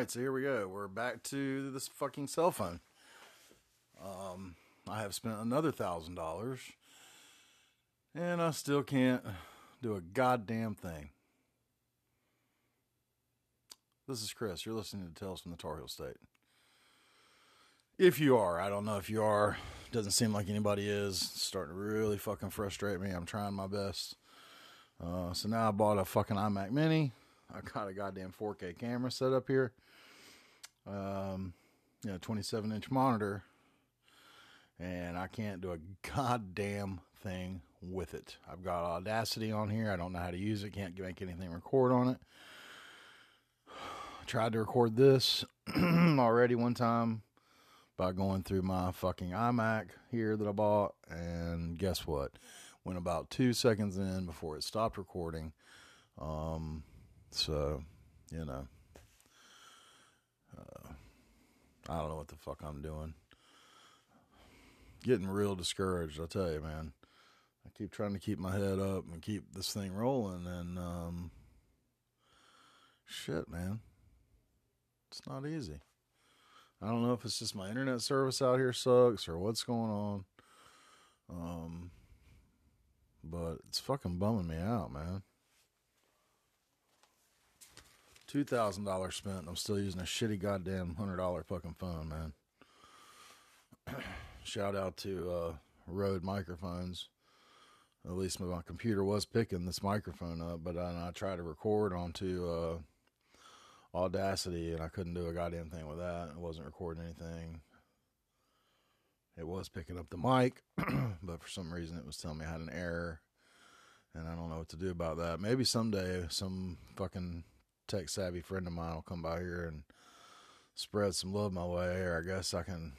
right, so here we go. We're back to this fucking cell phone. Um, I have spent another thousand dollars, and I still can't do a goddamn thing. This is Chris. You're listening to Tales from the Tar Heel State. If you are, I don't know if you are. Doesn't seem like anybody is. It's starting to really fucking frustrate me. I'm trying my best. Uh, so now I bought a fucking iMac Mini. I got a goddamn 4K camera set up here. Um, you know, 27 inch monitor, and I can't do a goddamn thing with it. I've got Audacity on here. I don't know how to use it. Can't make anything record on it. Tried to record this already one time by going through my fucking iMac here that I bought, and guess what? Went about two seconds in before it stopped recording. Um, so, you know, uh, I don't know what the fuck I'm doing. Getting real discouraged, I tell you, man. I keep trying to keep my head up and keep this thing rolling, and um, shit, man, it's not easy. I don't know if it's just my internet service out here sucks or what's going on. Um, but it's fucking bumming me out, man. Two thousand dollars spent. I'm still using a shitty goddamn hundred dollar fucking phone, man. Shout out to uh, Rode microphones. At least my computer was picking this microphone up, but I, I tried to record onto uh, Audacity, and I couldn't do a goddamn thing with that. It wasn't recording anything. It was picking up the mic, but for some reason it was telling me I had an error, and I don't know what to do about that. Maybe someday some fucking tech savvy friend of mine will come by here and spread some love my way, or I guess I can.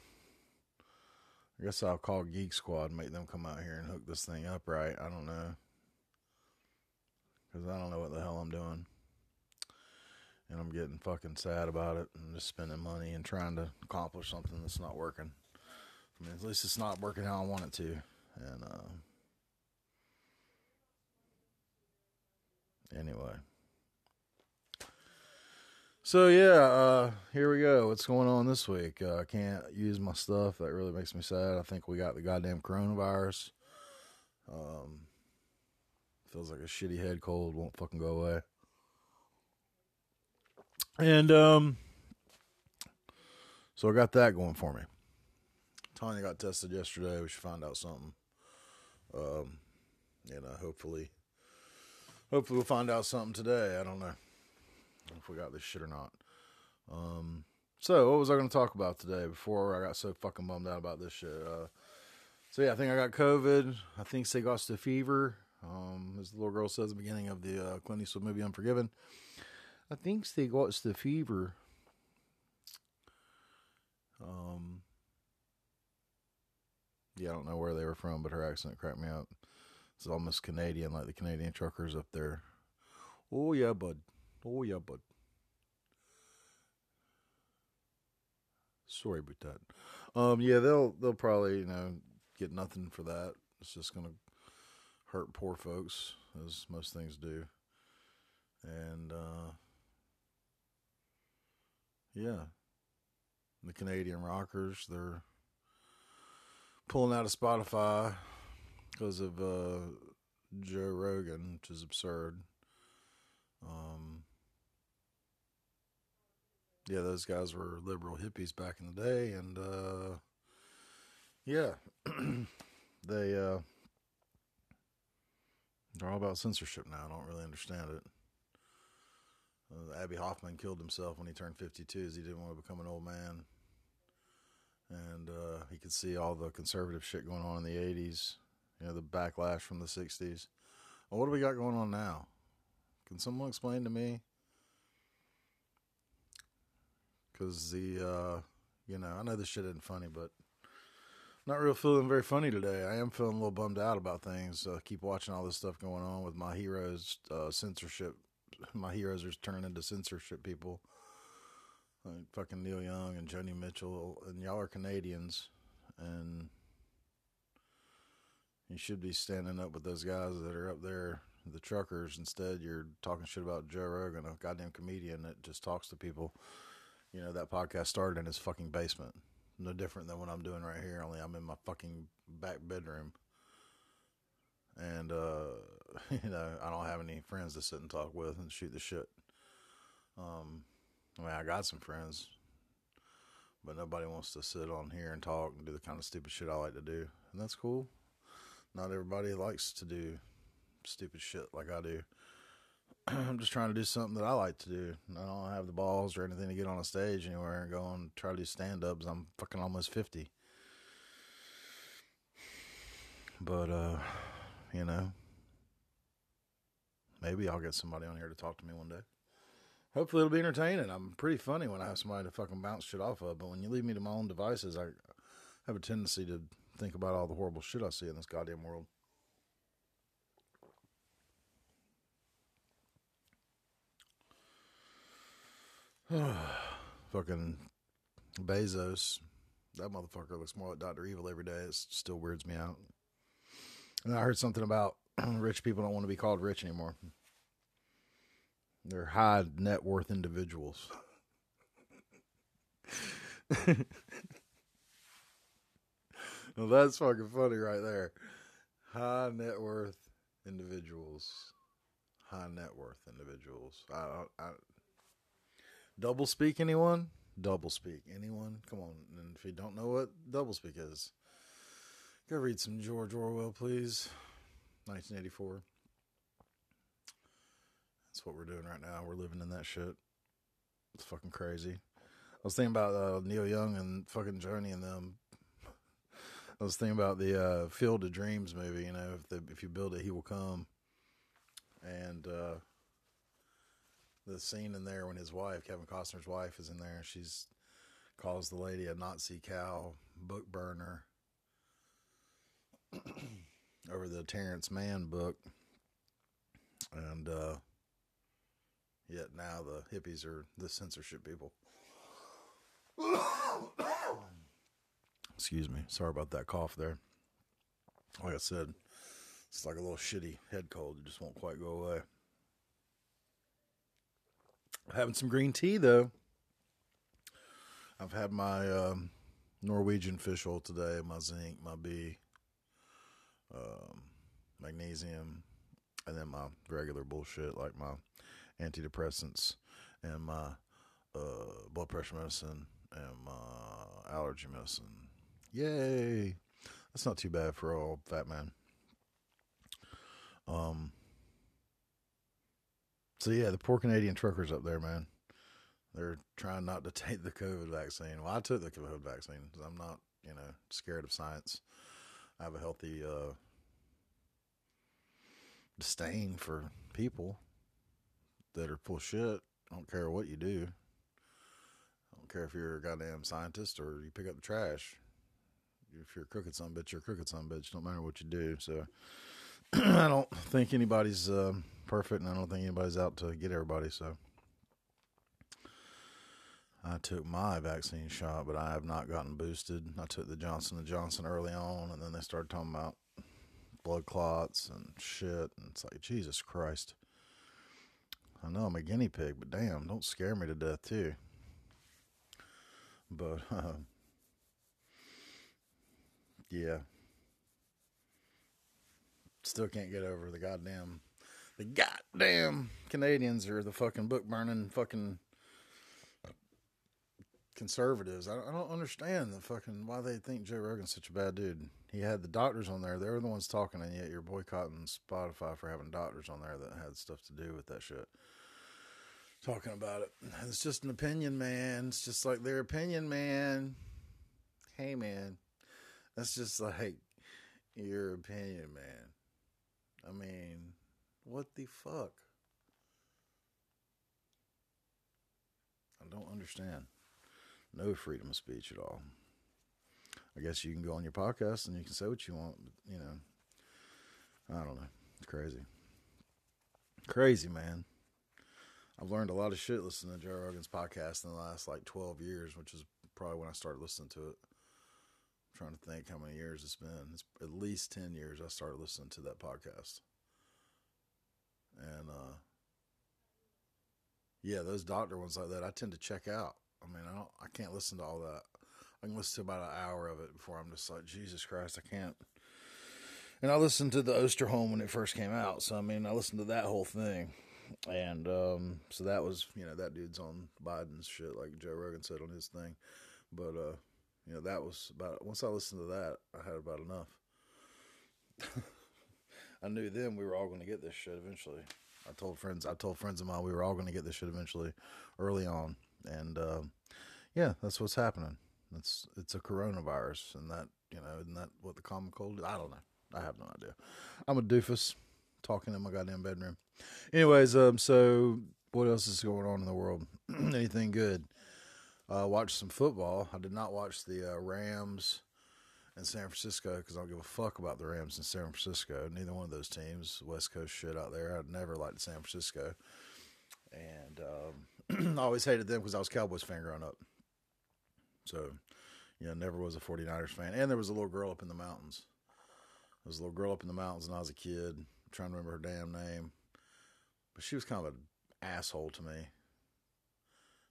I guess I'll call Geek Squad and make them come out here and hook this thing up right. I don't know. Because I don't know what the hell I'm doing. And I'm getting fucking sad about it and just spending money and trying to accomplish something that's not working. I mean, at least it's not working how I want it to. And, uh, anyway. So yeah, uh, here we go. What's going on this week? Uh, I can't use my stuff. That really makes me sad. I think we got the goddamn coronavirus. Um, feels like a shitty head cold. Won't fucking go away. And um, so I got that going for me. Tanya got tested yesterday. We should find out something. Um, you know, hopefully, hopefully we'll find out something today. I don't know if we got this shit or not. Um, so what was I going to talk about today before I got so fucking bummed out about this shit? Uh, so yeah, I think I got COVID. I think they got the fever. Um, as the little girl says at the beginning of the uh, Clint Eastwood movie Unforgiven. I think they got the fever. Um, yeah, I don't know where they were from, but her accent cracked me up. It's almost Canadian, like the Canadian truckers up there. Oh yeah, bud. Oh yeah, bud. Sorry about that. Um, yeah, they'll they'll probably you know get nothing for that. It's just gonna hurt poor folks, as most things do. And uh, yeah, the Canadian rockers they're pulling out of Spotify because of uh, Joe Rogan, which is absurd. Um, yeah, those guys were liberal hippies back in the day, and uh, yeah, they uh, they're all about censorship now. I don't really understand it. Uh, Abbie Hoffman killed himself when he turned 52 as he didn't want to become an old man. And uh, he could see all the conservative shit going on in the 80s, you know, the backlash from the 60s. Well, what do we got going on now? Can someone explain to me? Because the, uh, you know, I know this shit isn't funny, but not real feeling very funny today. I am feeling a little bummed out about things. Uh, keep watching all this stuff going on with my heroes, uh, censorship. My heroes are turning into censorship people. Like fucking Neil Young and Joni Mitchell, and y'all are Canadians, and you should be standing up with those guys that are up there, the truckers. Instead, you're talking shit about Joe Rogan, a goddamn comedian that just talks to people you know, that podcast started in his fucking basement. No different than what I'm doing right here, only I'm in my fucking back bedroom. And, uh, you know, I don't have any friends to sit and talk with and shoot the shit. Um, I mean, I got some friends, but nobody wants to sit on here and talk and do the kind of stupid shit I like to do. And that's cool. Not everybody likes to do stupid shit like I do. I'm just trying to do something that I like to do. I don't have the balls or anything to get on a stage anywhere and go and try to do stand ups. I'm fucking almost 50. But, uh, you know, maybe I'll get somebody on here to talk to me one day. Hopefully, it'll be entertaining. I'm pretty funny when I have somebody to fucking bounce shit off of. But when you leave me to my own devices, I have a tendency to think about all the horrible shit I see in this goddamn world. fucking Bezos. That motherfucker looks more like Dr. Evil every day. It still weirds me out. And I heard something about rich people don't want to be called rich anymore. They're high net worth individuals. well, that's fucking funny right there. High net worth individuals. High net worth individuals. I, I, double speak anyone? Double speak anyone? Come on. And if you don't know what double speak is, go read some George Orwell, please. 1984. That's what we're doing right now. We're living in that shit. It's fucking crazy. I was thinking about uh, Neil Young and fucking Joni and them. I was thinking about the uh, Field of Dreams movie. You know, if the, if you build it, he will come. And uh, the scene in there when his wife, Kevin Costner's wife, is in there. She's calls the lady a Nazi cow, book burner, over the Terrence Mann book, and uh, Yet now the hippies are the censorship people. Excuse me. Sorry about that cough there. Like I said, it's like a little shitty head cold. It just won't quite go away. Having some green tea though. I've had my um, Norwegian fish oil today, my zinc, my B, um, magnesium, and then my regular bullshit like my antidepressants and my uh, blood pressure medicine and my allergy medicine. Yay! That's not too bad for old fat man. Um. So yeah, the poor Canadian truckers up there, man. They're trying not to take the COVID vaccine. Well, I took the COVID vaccine because I'm not, you know, scared of science. I have a healthy uh, disdain for people that are full shit. I don't care what you do. I don't care if you're a goddamn scientist or you pick up the trash. If you're cooking some bitch, you're cooking some bitch. Don't matter what you do. So I don't think anybody's uh, perfect, and I don't think anybody's out to get everybody. So I took my vaccine shot, but I have not gotten boosted. I took the Johnson and Johnson early on, and then they started talking about blood clots and shit. And it's like Jesus Christ. I know I'm a guinea pig, but damn, don't scare me to death too. But uh, yeah, still can't get over the goddamn the goddamn Canadians or the fucking book burning fucking conservatives. I don't, I don't understand the fucking why they think Joe Rogan's such a bad dude. He had the doctors on there; they were the ones talking, and yet you're boycotting Spotify for having doctors on there that had stuff to do with that shit talking about it. It's just an opinion, man. It's just like their opinion, man. Hey, man. That's just like your opinion, man. I mean, what the fuck? I don't understand. No freedom of speech at all. I guess you can go on your podcast and you can say what you want, but, you know, I don't know. It's crazy. Crazy, man. I've learned a lot of shit listening to Joe Rogan's podcast in the last like 12 years, which is probably when I started listening to it. I'm trying to think how many years it's been. It's at least 10 years I started listening to that podcast. And uh yeah, those doctor ones like that, I tend to check out. I mean, I don't, I can't listen to all that. I can listen to about an hour of it before I'm just like, Jesus Christ, I can't. And I listened to the Osterholm when it first came out, so I mean, I listened to that whole thing, and um, so that was, you know, that dude's on Biden's shit, like Joe Rogan said on his thing, but uh, you know, that was about. Once I listened to that, I had about enough. I knew then we were all going to get this shit eventually. I told friends, I told friends of mine we were all going to get this shit eventually, early on, and uh, yeah, that's what's happening. It's it's a coronavirus, and that you know, isn't that what the common cold? Is? I don't know. I have no idea. I'm a doofus talking in my goddamn bedroom. Anyways, um, so what else is going on in the world? Anything good? Uh, watched some football. I did not watch the uh, Rams in San Francisco because I don't give a fuck about the Rams in San Francisco. Neither one of those teams, West Coast shit out there. I'd never liked San Francisco, and um, I always hated them because I was Cowboys fan growing up. So, you know, never was a 49ers fan. And there was a little girl up in the mountains. There was a little girl up in the mountains when I was a kid. I'm trying to remember her damn name, but she was kind of an asshole to me.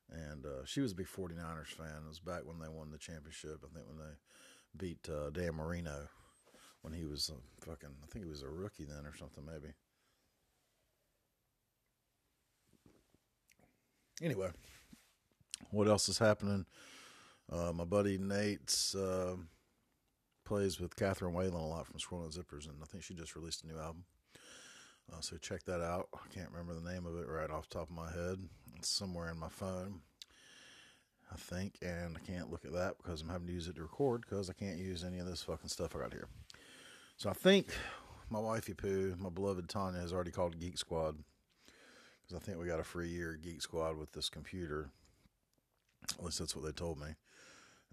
And uh, she was a big 49ers fan. It was back when they won the championship. I think when they beat uh, Dan Marino when he was fucking, I think he was a rookie then or something, maybe. Anyway, what else is happening? Uh, my buddy Nate's uh, plays with Katharine Whalen a lot from Squirrel Nut Zippers, and I think she just released a new album. Uh, so check that out. I can't remember the name of it right off the top of my head. It's somewhere in my phone. I think, and I can't look at that because I'm having to use it to record because I can't use any of this fucking stuff I got here. So I think my wifey poo, my beloved Tanya, has already called Geek Squad because I think we got a free year Geek Squad with this computer. At least that's what they told me.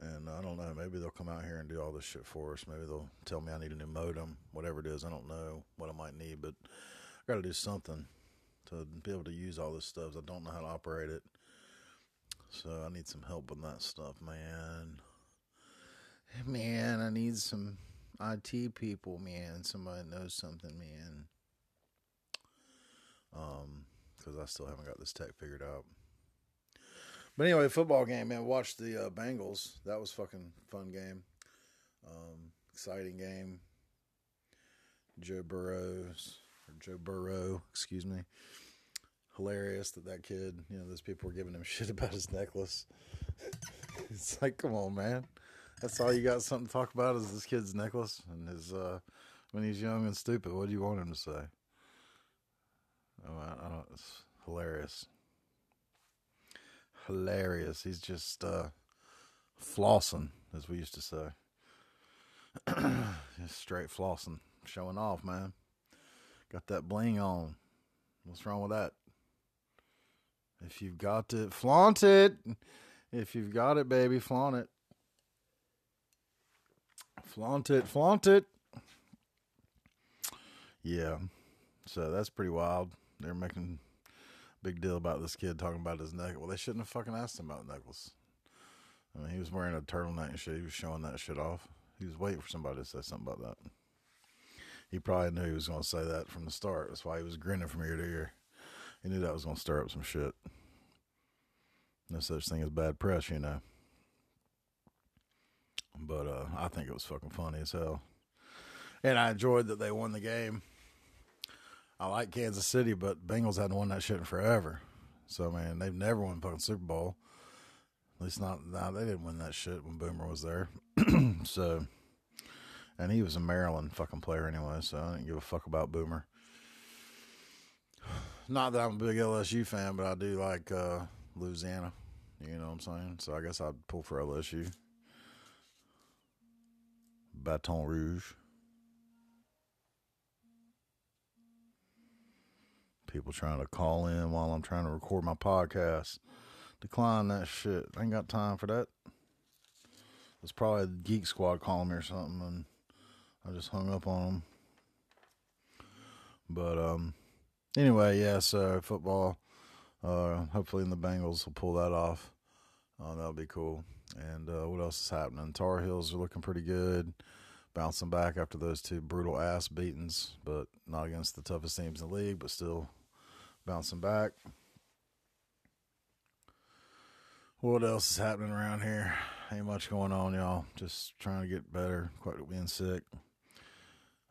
And I don't know, maybe they'll come out here and do all this shit for us. Maybe they'll tell me I need a new modem, whatever it is. I don't know what I might need, but I got to do something to be able to use all this stuff. I don't know how to operate it. So I need some help with that stuff, man. Man, I need some IT people, man. Somebody knows something, man. Um, because I still haven't got this tech figured out. But anyway, football game, man. Watched the uh, Bengals. That was fucking fun game. Um, exciting game. Joe Burrows or Joe Burrow, excuse me hilarious that that kid, you know, those people were giving him shit about his necklace. it's like, come on, man. That's all you got something to talk about is this kid's necklace and his, uh, when he's young and stupid. What do you want him to say? Oh, I, I don't, it's hilarious. Hilarious. He's just, uh, flossing, as we used to say. just straight flossing, showing off, man. Got that bling on. What's wrong with that? If you've got it, flaunt it. If you've got it, baby, flaunt it. Flaunt it, flaunt it. Yeah. So that's pretty wild. They're making a big deal about this kid talking about his neck. Well, they shouldn't have fucking asked him about necklace. I mean, he was wearing a turtleneck and shit. He was showing that shit off. He was waiting for somebody to say something about that. He probably knew he was going to say that from the start. That's why he was grinning from ear to ear. He knew that was going to stir up some shit. No such thing as bad press, you know. But uh, I think it was fucking funny as hell. And I enjoyed that they won the game. I like Kansas City, but Bengals hadn't won that shit in forever. So, man, they've never won fucking Super Bowl. At least not now. They didn't win that shit when Boomer was there. so, and he was a Maryland fucking player anyway. So I didn't give a fuck about Boomer. Not that I'm a big LSU fan, but I do like uh, Louisiana. You know what I'm saying? So I guess I'd pull for LSU. Baton Rouge. People trying to call in while I'm trying to record my podcast. Decline that shit. I ain't got time for that. It's probably Geek Squad calling me or something, and I just hung up on them. But um, anyway, yeah, so football. Uh, hopefully, the Bengals will pull that off. Uh, that'll be cool. And uh, what else is happening? Tar Heels are looking pretty good, bouncing back after those two brutal ass beatings, but not against the toughest teams in the league, but still bouncing back. What else is happening around here? Ain't much going on, y'all. Just trying to get better. Quite being sick.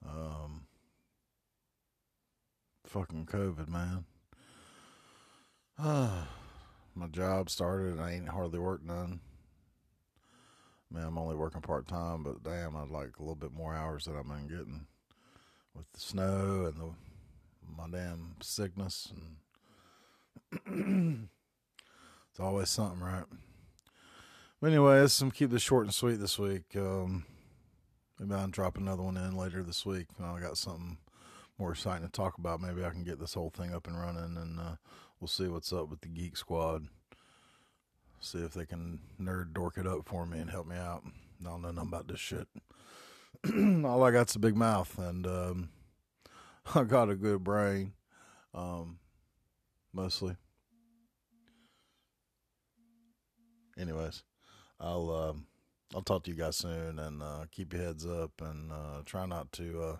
Um, fucking COVID, man. my job started and I ain't hardly worked none. Man, I'm only working part time, but damn, I'd like a little bit more hours that I've been getting with the snow and the my damn sickness and it's always something, right? But anyway, let's keep this short and sweet this week. Um, maybe I'll drop another one in later this week. I got something more exciting to talk about. Maybe I can get this whole thing up and running, and uh, we'll see what's up with the Geek Squad. See if they can nerd dork it up for me and help me out. I don't know nothing about this shit. All I got's a big mouth, and um, I got a good brain, um, mostly. Anyways, I'll uh, I'll talk to you guys soon, and uh, keep your heads up, and uh, try not to uh,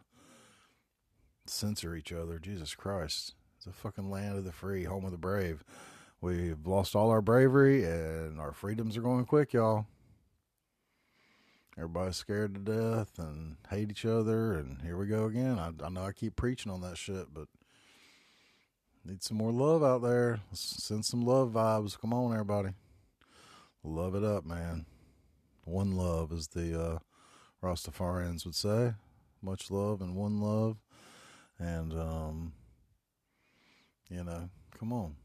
censor each other. Jesus Christ, it's a fucking land of the free, home of the brave. We've lost all our bravery, and our freedoms are going quick, y'all. Everybody's scared to death and hate each other, and here we go again. I, I know I keep preaching on that shit, but need some more love out there. Let's send some love vibes. Come on, everybody. Love it up, man. One love, as the uh, Rastafarians would say. Much love and one love. And, um, you know, come on.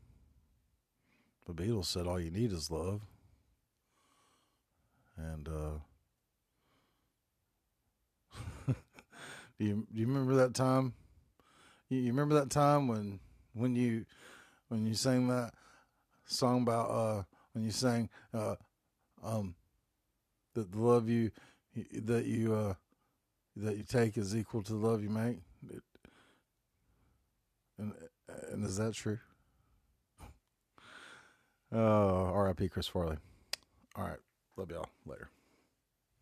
The Beatles said all you need is love. And, uh, do you do you remember that time? You, you remember that time when when you when you sang that song about uh when you sang uh um that the love you that you uh that you take is equal to the love you make and and is that true? Uh RIP Chris Farley. All right. Love y'all. Later